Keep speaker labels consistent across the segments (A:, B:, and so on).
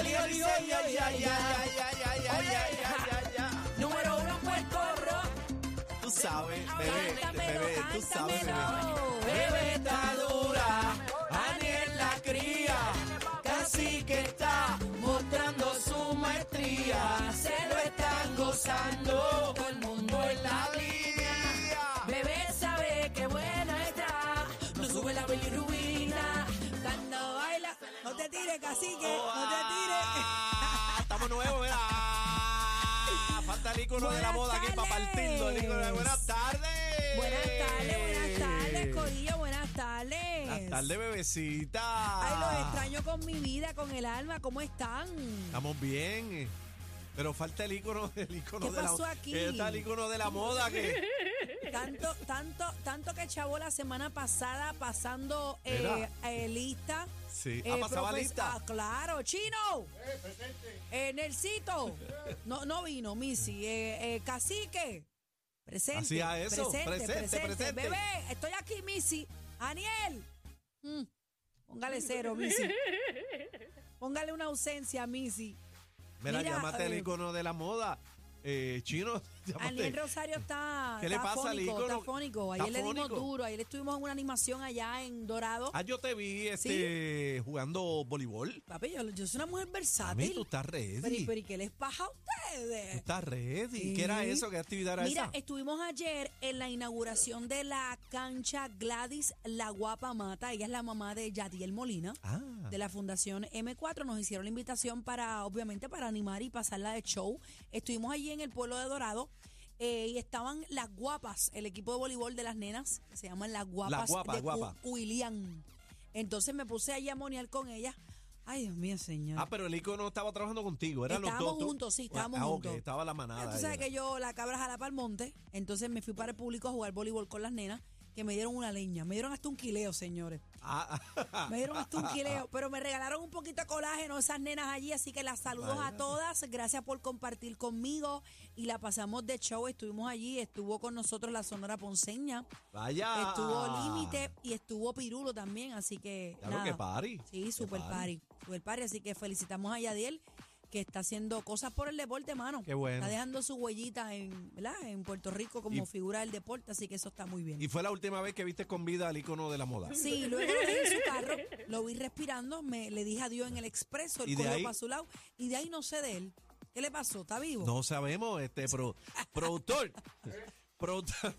A: Oli, oli, oli, oli, ay, ay, ay, ay.
B: Número uno Puerto Rico.
A: Tú sabes, bebé, bebé, tú sabes, bebé. Bebé está dura, Aniel la cría, casi que está mostrando su maestría, se lo están gozando, El icono de la
B: Buenas
A: moda aquí para
B: tardes.
A: partirlo. el icono de- Buenas tardes.
B: Buenas tardes, buenas tardes, Corillo. Buenas tardes.
A: Buenas tardes, bebecita.
B: Ay, los extraño con mi vida, con el alma. ¿Cómo están?
A: Estamos bien. Pero falta el icono, el icono
B: ¿Qué
A: de
B: pasó
A: la
B: aquí?
A: Está el icono de la moda que.
B: Tanto, tanto, tanto que chavo la semana pasada pasando eh, eh, lista.
A: Sí.
B: Eh,
A: ah, pasaba
B: profes-
A: lista.
B: Ah, claro, chino. Eh, Nelsito. No, no vino, Missy. Eh, eh, cacique. Presente.
A: Hacía eso,
B: Presente,
A: presente,
B: presente.
A: presente.
B: Bebé, estoy aquí, Missy. Aniel. Mm, Póngale cero, Missy. Póngale una ausencia, Missy.
A: Mira,
B: mira,
A: llámate el
B: eh,
A: icono de la moda. Eh, chino.
B: Aniel Rosario está,
A: ¿Qué le
B: está
A: pasa
B: fónico, está fónico.
A: ¿Está
B: Ayer le dimos
A: fónico?
B: duro. Ayer estuvimos en una animación allá en Dorado.
A: Ah, yo te vi este, jugando voleibol.
B: Papi, yo, yo soy una mujer versátil.
A: tú estás ready.
B: Pero, ¿y- pero ¿y qué les pasa a
A: Tú
B: ustedes?
A: estás ready.
B: Sí.
A: ¿Qué era eso? ¿Qué actividad era
B: Mira,
A: esa?
B: estuvimos ayer en la inauguración de la cancha Gladys La Guapa Mata. Ella es la mamá de Yadiel Molina.
A: Ah,
B: de la Fundación M4 nos hicieron la invitación para, obviamente, para animar y pasarla de show. Estuvimos allí en el pueblo de Dorado eh, y estaban las guapas, el equipo de voleibol de las nenas, que se llaman las guapas
A: guapas,
B: de
A: guapas.
B: Cu- William. Entonces me puse allí a moniar con ellas. Ay, Dios mío, señor.
A: ah, pero el icono estaba trabajando contigo. Eran los
B: Estábamos
A: dos. tú-
B: juntos, sí, estábamos
A: ah, ok,
B: juntos.
A: estaba la manada.
B: Tú sabes que yo, la cabra jala para el monte, entonces me fui para el público a jugar voleibol con las nenas, que me dieron una leña. Me dieron hasta un quileo, señores.
A: Ah,
B: Me dieron hasta un quileo, pero me regalaron un poquito de colágeno esas nenas allí, así que las saludos a todas. Gracias por compartir conmigo y la pasamos de show. Estuvimos allí, estuvo con nosotros la Sonora Ponceña,
A: Vaya.
B: estuvo Límite y estuvo Pirulo también, así que
A: Claro
B: nada.
A: que party.
B: Sí, super party, super party, así que felicitamos a Yadiel que está haciendo cosas por el deporte, mano.
A: Qué bueno.
B: Está dejando su huellita en, ¿verdad? en Puerto Rico como
A: Y-
B: figura del deporte, así que eso está muy bien.
A: Y fue la última vez que viste con vida al icono de la moda.
B: Sí, luego lo vi en su carro, lo vi respirando, me le dije adiós en el expreso,
A: ¿Y
B: él
A: de
B: cogió
A: ahí?
B: para su lado y de ahí no sé de él. ¿Qué le pasó? ¿Está vivo?
A: No sabemos, este pro- productor. Productor,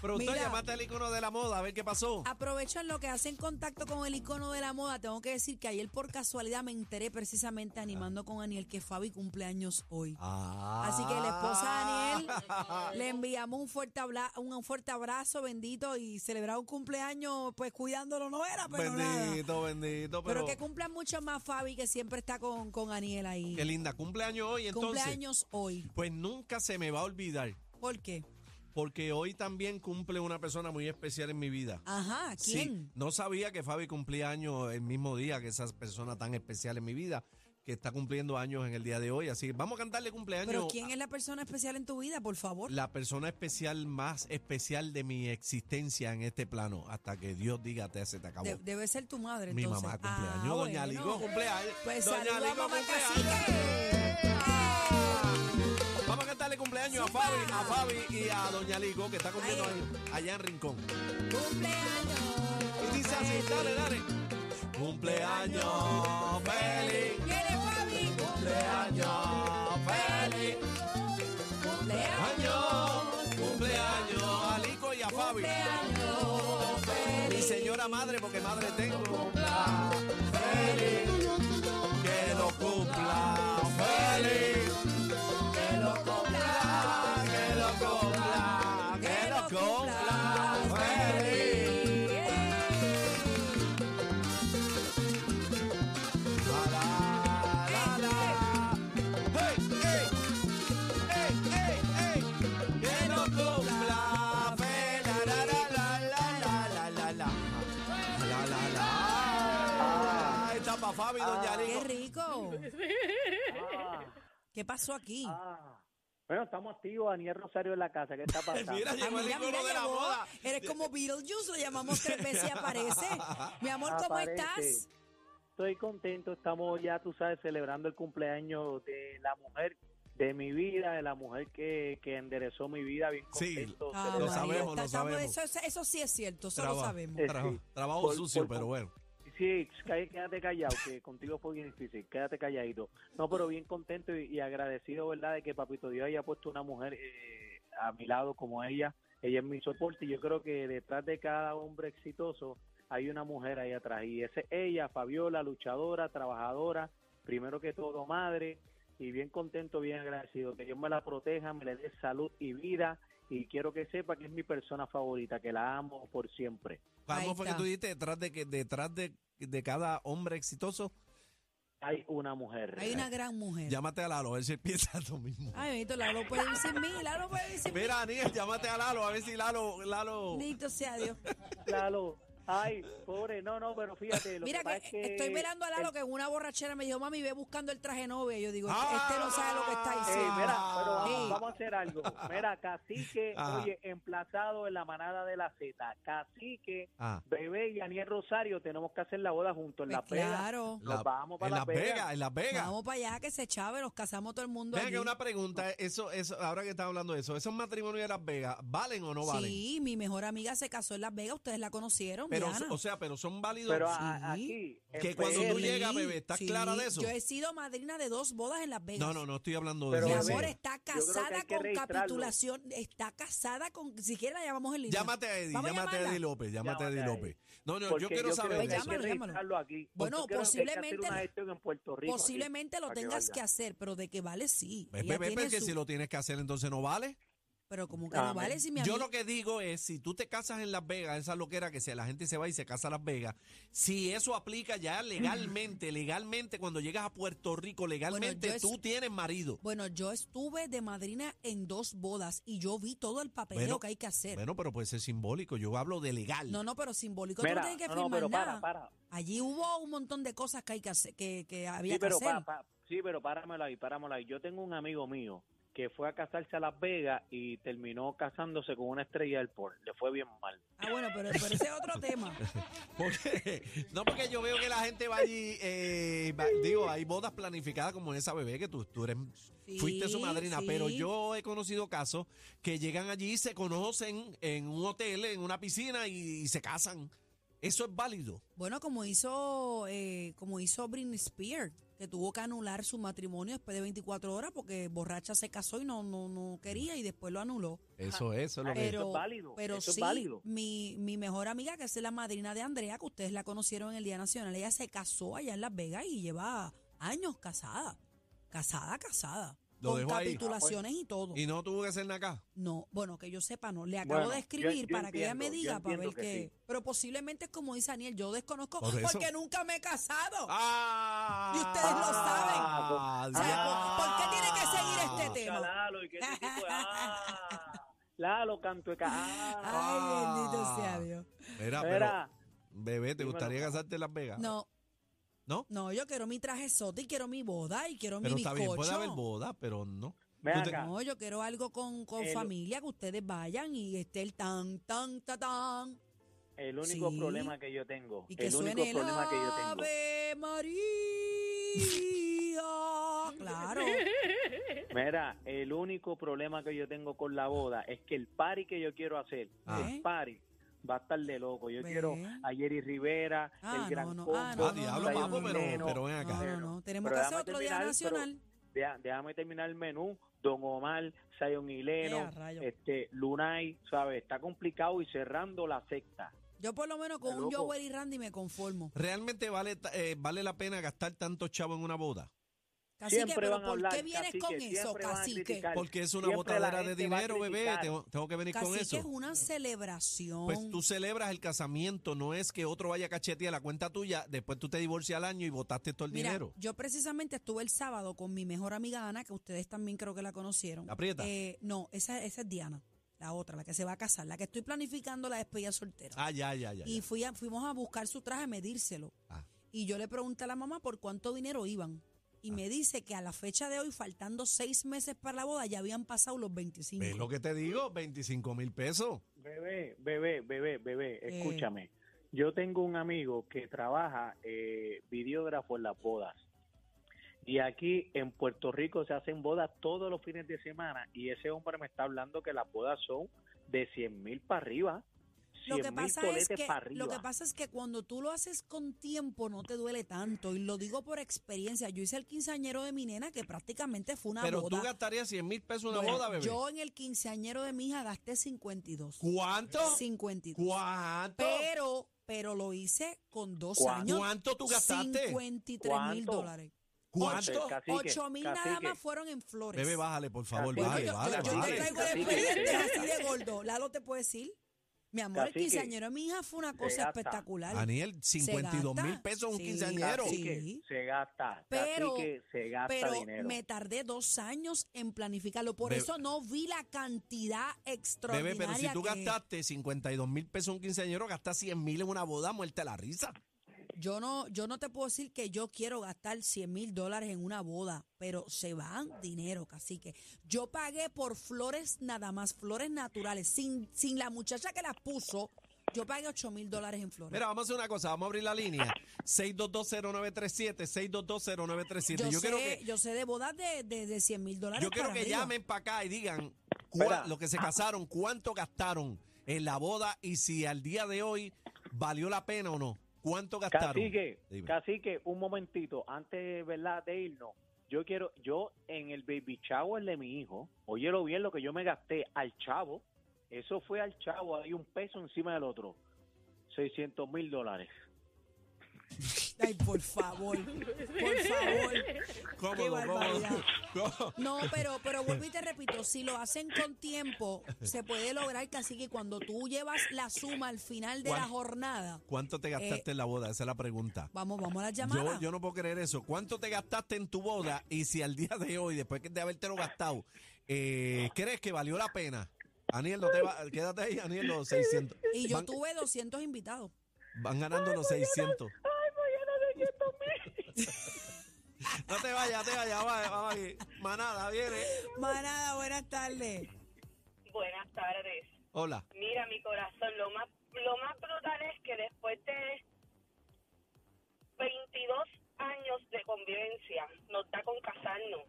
A: productor
B: Mira.
A: llamate al icono de la moda, a ver qué pasó.
B: Aprovechan lo que hacen contacto con el icono de la moda. Tengo que decir que ayer por casualidad me enteré precisamente animando con Aniel que Fabi cumpleaños hoy.
A: Ah.
B: Así que la esposa de Aniel le enviamos un fuerte, abla- un fuerte abrazo, bendito, y celebrar un cumpleaños, pues cuidándolo no era, pero nada.
A: Bendito, bendito,
B: Pero
A: pero,
B: que cumplan mucho más Fabi, que siempre está con, con Aniel ahí.
A: qué linda, cumpleaños hoy entonces.
B: cumpleaños hoy.
A: Pues nunca se me va a olvidar,
B: ¿Por qué?
A: Porque hoy también cumple una persona muy especial en mi vida.
B: Ajá,
A: Sí,
B: ¿quién?
A: no sabía que Fabi cumplía años el mismo día que esa persona tan especial en mi vida, que está cumpliendo años en el día de hoy. Así que vamos a cantarle cumpleaños.
B: Pero ¿quién es la persona especial en tu vida, por favor?
A: La persona especial más especial de mi existencia en este plano, hasta que Dios diga te se te acabó.
B: De- debe ser tu madre,
A: Mi
B: entonces.
A: mamá cumpleaños,
B: Ah,
A: doña
B: bueno.
A: Ligo cumpleaños.
B: Pues
A: doña Ligo
B: mamá
A: cumpleaños. A cumpleaños. Fabi, a Fabi y a Doña Ligo, que está cumpliendo años allá en Rincón.
B: Cumpleaños.
A: Y dice así, dale, dale. Cumpleaños feliz,
B: ¿Quiere Fabi?
A: cumpleaños feliz,
B: Cumpleaños.
A: años, cumpleaños a Lico y a Fabi.
B: Cumpleaños.
A: Mi
B: Feliz.
A: señora madre, porque madre tengo. Feliz, Fabi, doña
B: ¡Qué
A: Ligo.
B: rico!
C: Ah,
B: ¿Qué pasó aquí?
C: ah. Bueno, estamos activos, Daniel Rosario en la casa. ¿Qué está pasando?
A: Mira,
B: Ah,
A: llegó el
B: mira,
A: icono
B: mira,
A: de la
B: llegó.
A: moda.
B: Eres como Beetlejuice, lo llamamos tres veces y aparece. Mi amor, ¿cómo
C: Aparece.
B: estás?
C: estoy contento. Estamos ya, tú sabes, celebrando el cumpleaños de la mujer de mi vida, de la mujer que, que enderezó mi vida. Bien
A: Sí,
C: contento.
B: Ah,
A: Lo sabemos, lo sabemos.
B: Eso, eso sí es cierto, eso
A: Traba-
B: lo sabemos.
A: Tra-
C: sí.
A: Trabajo
C: Por-
A: sucio,
C: por-
A: pero bueno.
C: Cá- quédate callado, que contigo fue bien difícil, quédate calladito. No, pero bien contento y, y agradecido, ¿verdad?, de que Papito Dios haya puesto una mujer eh, a mi lado como ella. Ella es mi soporte y yo creo que detrás de cada hombre exitoso hay una mujer ahí atrás. Y esa es ella, Fabiola, luchadora, trabajadora, primero que todo madre y bien contento, bien agradecido. Que Dios me la proteja, me le dé salud y vida y quiero que sepa que es mi persona favorita, que la amo por siempre.
A: ¿Cómo fue que tú dijiste detrás de que detrás de, de cada hombre exitoso?
C: Hay una mujer.
B: Hay una gran mujer.
A: Llámate a Lalo, a ver si piensa lo mismo.
B: Ay, bendito, Lalo puede vivir sin mí, Lalo puede vivir sin mí.
A: Mira, Aniel, llámate a Lalo, a ver si Lalo, Lalo.
B: Bendito sea Dios.
C: Lalo, ay, pobre, no, no, pero fíjate, lo
B: Mira
C: que
B: que,
C: pasa es que
B: estoy mirando a Lalo
C: el-
B: que en una borrachera me dijo, mami, ve buscando el traje novia. Yo digo,
A: Ah.
B: este no sabe lo que está
C: Eh,
B: diciendo.
C: mira, pero vamos,
B: Sí.
C: vamos a hacer algo. Mira, Cacique,
A: Ajá.
C: oye, emplazado en la manada de la Z. Cacique,
A: Ah,
C: Bebé y Aniel Rosario, tenemos que hacer la boda juntos en
B: Pues
C: La Vegas.
B: claro.
C: Nos
A: la-
C: vamos para
A: en
C: Las
A: Las Vegas,
C: Vegas.
A: en Las Vegas.
B: Vamos para allá, que se chave, nos casamos todo el mundo
A: Venga,
B: allí.
A: que una pregunta, eso, eso, ahora que estás hablando de eso, ¿esos matrimonios de Las Vegas valen o no valen?
B: Sí, mi mejor amiga se casó en Las Vegas, ustedes la conocieron,
A: Pero,
B: Diana.
A: o sea, pero son válidos.
C: Pero a-
B: Sí.
C: aquí,
A: Que cuando tú llegas, bebé, ¿estás
B: sí.
A: clara de eso?
B: Yo he sido madrina de dos bodas en Las Vegas.
A: no, no, no estoy hablando de
C: Pero,
B: Mi
A: eso.
C: bebé,
B: amor está
C: creo que
B: casada
C: hay que
B: con capitulación, está casada con, si quiere la llamamos en línea.
A: Llámate a Eddie, llámate a. Eddie López, llámate a Eddie López. No, no,
C: porque
A: yo quiero
C: creo
A: saber
C: que hay
A: eso.
C: que
B: Llámalo, llámalo.
C: registrarlo aquí.
B: Bueno,
C: Yo creo que hay que
B: posiblemente-
C: hacer una gestión en Puerto Rico aquí,
B: Posiblemente lo
C: que
B: tengas que hacer, pero de que vale sí.
A: Pues, bebé,
B: su-
A: si lo tienes que hacer, entonces no vale.
B: Pero como que no vale si mi
A: Yo
B: amiga-
A: lo que digo es, si tú te casas en Las Vegas, esa loquera que si la gente se va y se casa a Las Vegas, si eso aplica ya legalmente, legalmente, cuando llegas a Puerto Rico, legalmente
B: yo es-
A: tú tienes marido.
B: Bueno, yo estuve de madrina en dos bodas y yo vi todo el papeleo
A: Bueno,
B: que hay que hacer.
A: Bueno, pero puede ser simbólico. Yo hablo de legal.
B: no, no, pero simbólico. tú
C: Mira,
B: no tienes que
C: no, no,
B: firmar
C: pero
B: nada.
C: para, para.
B: Allí hubo un montón de cosas que hay que hacer, que, que había
C: Sí,
B: que
C: pero
B: hacer.
C: pa- pa- sí, pero páramelo ahí, páramelo ahí. Yo tengo un amigo mío que fue a casarse a Las Vegas y terminó casándose con una estrella del por. Le fue bien mal.
B: Ah, bueno, pero, pero ese es otro tema.
A: Porque, no porque yo veo que la gente va allí, eh, va- digo, hay bodas planificadas como esa bebé que tú, tú eres,
B: Sí,
A: fuiste su madrina,
B: sí.
A: pero yo he conocido casos que llegan allí, se conocen en un hotel, en una piscina y, y se casan. Eso es válido.
B: Bueno, como hizo, eh, como hizo Britney Spears, que tuvo que anular su matrimonio después de 24 horas porque borracha se casó y no, no, no quería y después lo anuló.
A: Eso, eso es lo que...
B: Pero,
C: Eso es válido,
B: pero
C: eso es
B: sí,
C: válido.
B: Mi, mi mejor amiga, que es la madrina de Andrea, que ustedes la conocieron en el Día Nacional, ella se casó allá en Las Vegas y lleva años casada. Casada, casada.
A: Lo
B: con
A: dejó ahí.
B: capitulaciones y todo.
A: Y no tuvo que hacer nada acá.
B: No, bueno, que yo sepa, no. Le acabo
C: Bueno,
B: de escribir
C: yo
B: para que ella me diga, para ver
C: que
B: qué.
C: sí.
B: Pero posiblemente es como dice Daniel, yo desconozco
A: Por
B: porque nunca me he casado.
A: ¡Ah!
B: Y ustedes lo saben.
A: Ah,
B: O sea, ¿por, por qué tiene que seguir este tema?
C: Lalo, ¿y qué tipo de- ah, Lalo, canto de ah.
B: Ay, bendito sea Dios.
A: Mira, pero, bebé, ¿te
C: Dímelo,
A: gustaría casarte en Las Vegas?
B: No,
A: ¿No?
B: no, yo quiero mi traje sote y quiero mi boda y quiero
A: Pero
B: mi
A: está bien,
B: bizcocho.
A: puede haber boda, pero no.
B: No, yo quiero algo con, con
C: El-
B: familia, que ustedes vayan y esté el tan, tan, tan, tan.
C: El único
B: Sí.
C: problema que yo tengo,
B: Y que
C: el único
B: suene el
C: problema que yo tengo.
B: Ave María. Claro.
C: Mira, el único problema que yo tengo con la boda es que el party que yo quiero hacer,
A: Ah.
C: el party, va a estar de loco. Yo
B: Ve.
C: quiero a Jerry Rivera,
B: Ah,
C: el Gran
B: no, no,
C: Combo,
B: ah, no,
A: Ah, diablo, papo, pero, pero ven acá.
B: No, no, no. Tenemos
C: Pero
B: que hacer otro día nacional.
C: Déjame terminar el menú. Don Omar,
B: Eh,
C: Hileno, este, Lunay, ¿sabes? Está complicado y cerrando la secta.
B: Yo por lo menos con un. Joel y Randy me conformo.
A: ¿Realmente vale, ta- eh, vale la pena gastar tanto chavo en una boda?
B: Cacique,
C: Siempre
B: pero
C: van a
B: ¿por
C: hablar,
B: qué vienes
C: cacique,
B: con eso, cacique?
A: Porque es una
C: Siempre
A: botadera de dinero, bebé. Tengo, tengo que venir con
B: Cacique
A: eso.
B: es una celebración.
A: Pues tú celebras el casamiento, no es que otro vaya a cachetear la cuenta tuya, después tú te divorcias al año y botaste todo el
B: Mira,
A: dinero.
B: yo precisamente estuve el sábado con mi mejor amiga Ana, que ustedes también creo que la conocieron.
A: ¿La Prieta?
B: Eh, no, esa, esa es Diana, la otra, la que se va a casar, la que estoy planificando la despedida soltera.
A: Ah, ya, ya, ya.
B: y fui a- fuimos a buscar su traje, a medírselo.
A: Ah.
B: Y yo le pregunté a la mamá por cuánto dinero iban. Y
A: Ah.
B: me dice que a la fecha de hoy, faltando seis meses para la boda, ya habían pasado los 25.
A: ¿Ves lo que te digo? 25 mil pesos.
C: Bebé, bebé, bebé, bebé,
B: Eh.
C: escúchame. Yo tengo un amigo que trabaja eh, videógrafo en las bodas. Y aquí en Puerto Rico se hacen bodas todos los fines de semana. Y ese hombre me está hablando que las bodas son de 100 mil para arriba.
B: Lo
C: 100
B: que, pasa es que,
C: para arriba.
B: lo que pasa es que cuando tú lo haces con tiempo no te duele tanto. Y lo digo por experiencia. Yo hice el quinceañero de mi nena que prácticamente fue una
A: Pero
B: boda.
A: tú gastarías 100 mil pesos en una
B: Bueno,
A: boda, bebé.
B: Yo en el quinceañero de mi hija gasté 52.
A: ¿Cuánto?
B: 52.
A: ¿Cuánto?
B: Pero, pero lo hice con dos
C: ¿Cuánto?
B: años.
A: ¿Cuánto tú gastaste?
B: 53 mil
C: ¿Cuánto?
B: dólares.
A: ¿Cuánto?
C: Cacique,
B: 8 mil nada
C: cacique.
B: más fueron en flores.
A: Bebé, bájale, por favor, bájale,
B: yo,
A: bájale,
B: te traigo después así de gordo. Lalo te puede decir. Mi amor, el quinceañero de mi hija fue una cosa espectacular.
A: Daniel, 52 mil pesos un
B: Sí,
A: quinceañero.
B: sí.
C: Cacique, se gasta.
B: Pero-
C: Cacique, se gasta
B: Pero
C: dinero.
B: me tardé dos años en planificarlo. Por eso no vi la cantidad extraordinaria.
A: pero si tú
B: que-
A: gastaste 52 mil pesos un quinceañero, gastas 100 mil en una boda, muerte la risa.
B: Yo no, yo no te puedo decir que yo quiero gastar 100 mil dólares en una boda, pero se van dinero, cacique. Yo pagué por flores nada más, flores naturales, sin, sin la muchacha que las puso. Yo pagué 8 mil dólares en flores.
A: Mira, vamos a hacer una cosa, vamos a abrir la línea. 6220937, 6220937.
B: yo,
A: Yo,
B: sé,
A: quiero que,
B: yo sé de bodas de, de, de 100 mil dólares.
A: yo quiero
B: para
A: que
B: arriba.
A: llamen para acá y digan cua-
C: Espera.
A: lo que se casaron, cuánto gastaron en la boda y si al día de hoy valió la pena o no. ¿Cuánto gastaron?
C: Cacique, cacique, un momentito, antes ¿verdad? de irnos, yo quiero, yo en el baby shower de mi hijo, óyelo bien lo que yo me gasté al chavo, eso fue al chavo, hay un peso encima del otro, 600 mil dólares.
B: Ay, por favor, por favor.
A: Cómodo, cómodo.
B: No, pero, pero vuelvo y te repito, si lo hacen con tiempo, se puede lograr casi que cuando tú llevas la suma al final de la
A: ¿Cuán-
B: jornada,
A: ¿Cuánto te gastaste en la boda? Esa es la pregunta.
B: vamos, vamos a la
A: Yo,
B: llamada.
A: yo no puedo creer eso. ¿Cuánto te gastaste en tu boda? Y si al día de hoy, después de habértelo gastado, eh, crees que valió la pena? Aniel, no te va, quédate ahí, Aniel, los 600.
B: y yo
A: van,
B: tuve 200 invitados.
A: van ganando los 600. No te vayas, no te vayas, vamos, vamos aquí. Manada, viene.
B: Manada, buenas tardes.
D: Buenas tardes.
A: Hola.
D: Mira, mi corazón, lo más, lo más brutal es que después de 22 años de convivencia nos da con casarnos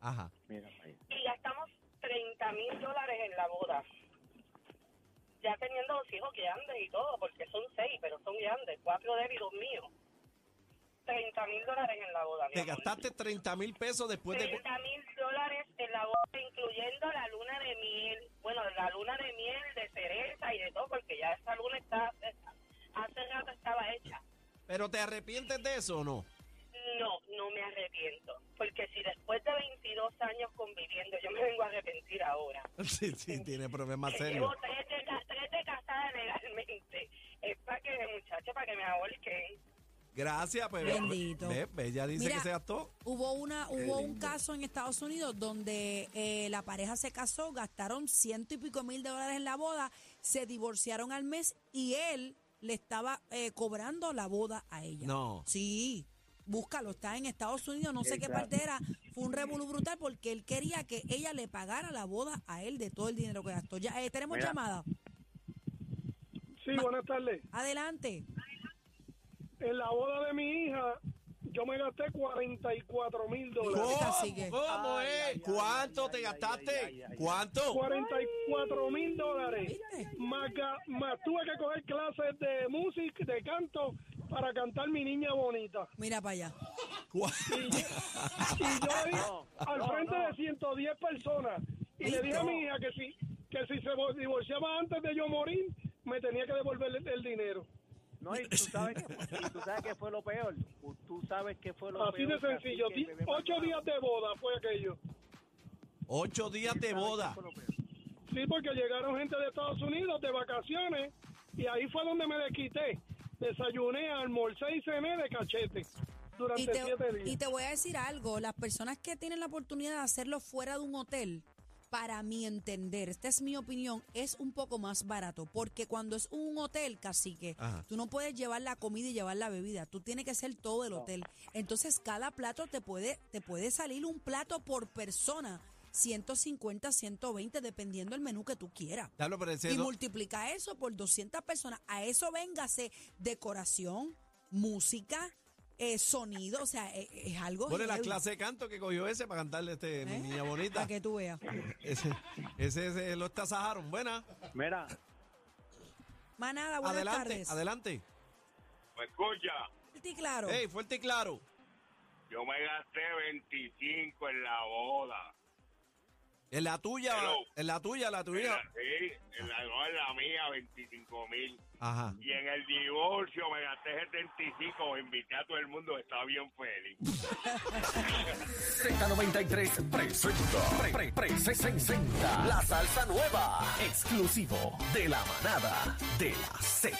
A: Ajá.
C: Mira, ahí.
D: y gastamos 30 mil dólares en la boda. Ya teniendo dos hijos grandes y todo, porque son seis, pero son grandes, cuatro de él y dos míos. 30 mil dólares en la boda.
A: Te gastaste 30 mil pesos después de...
D: 30 mil dólares en la boda, incluyendo la luna de miel. Bueno, la luna de miel de cereza y de todo, porque ya esa luna está, hace rato estaba hecha.
A: ¿Pero te arrepientes de eso o no?
D: No, no me arrepiento. Porque si después de 22 años conviviendo, yo me vengo a arrepentir ahora.
A: Sí, sí, tiene problemas serios.
D: Llevo tres de, ca- tres de casada legalmente. Es para que, muchachos, para que me ahorquen.
A: Gracias, pues.
B: Bendito.
A: Ve, ve, ella dice
B: Mira,
A: que se gastó.
B: Hubo una, hubo un caso en Estados Unidos donde eh, la pareja se casó, gastaron ciento y pico mil de dólares en la boda, se divorciaron al mes y él le estaba eh, cobrando la boda a ella.
A: No.
B: Sí, búscalo, está en Estados Unidos, no sé qué parte era. Fue un revolú brutal porque él quería que ella le pagara la boda a él de todo el dinero que gastó. Ya eh, tenemos
C: Mira.
B: llamada.
E: Sí, buenas tardes.
B: Adelante.
E: En la boda de mi hija, yo me gasté 44 mil dólares.
B: ¿Cómo? Cacique.
A: ¿Cómo
C: Ay,
A: es?
C: ay, ay,
A: ¿Cuánto
C: ay,
A: te
C: ay,
A: gastaste?
C: ay, ay, ay.
A: ¿Cuánto?
E: 44 mil dólares. Más, tuve que coger clases de música, de canto, para cantar mi niña bonita.
B: Mira para allá.
A: ¿Cu-
E: Y yo ahí,
C: No,
E: al
C: no,
E: frente
C: no.
E: de 110 personas. Y le dije a mi hija que si, que si se vo- divorciaba antes de yo morir, me tenía que devolver el, el dinero.
C: No, y tú sabes que fue, y tú sabes qué fue lo peor. Tú sabes qué fue lo
E: Así
C: peor.
E: de sencillo. Ocho días de boda fue aquello.
A: Ocho días de
C: ¿Sabes
A: boda.
E: Sí, porque llegaron gente de Estados Unidos de vacaciones y ahí fue donde me desquité. Desayuné, almorcé y cené de cachete durante
B: Y te,
E: siete días.
B: y te voy a decir algo, las personas que tienen la oportunidad de hacerlo fuera de un hotel, para mi entender, esta es mi opinión, es un poco más barato, porque cuando es un hotel, cacique,
A: Ajá.
B: tú no puedes llevar la comida y llevar la bebida, tú tienes que ser todo el hotel. Entonces, cada plato te puede, te puede salir un plato por persona 150, 120, dependiendo del menú que tú quieras. Y
A: no-
B: multiplica eso por 200 personas. A eso véngase decoración, música, eh, sonido. O sea, es, es algo.
A: Bueno, la clase de canto que cogió ese para cantarle este mi
B: ¿Eh?
A: niña bonita.
B: Para que tú veas.
A: Ese, ese, ese lo tasajaron. Buena.
C: Mira,
B: Manada, buenas
A: Adelante,
B: tardes.
A: adelante.
F: ¿Me escucha?
B: Sí, claro.
A: Hey, fuerte y claro.
F: Yo me gasté 25 en la boda.
A: En la tuya,
F: Hello.
A: en la tuya, la
F: En
A: tuya.
F: la- sí, en la, no, en la mía 25 mil.
A: Ajá.
F: Y en el divorcio me gasté 75. Invité a todo el mundo, estaba bien feliz.
G: Z93 presenta, pre, pre, presenta la salsa nueva, exclusivo de la manada de la Z.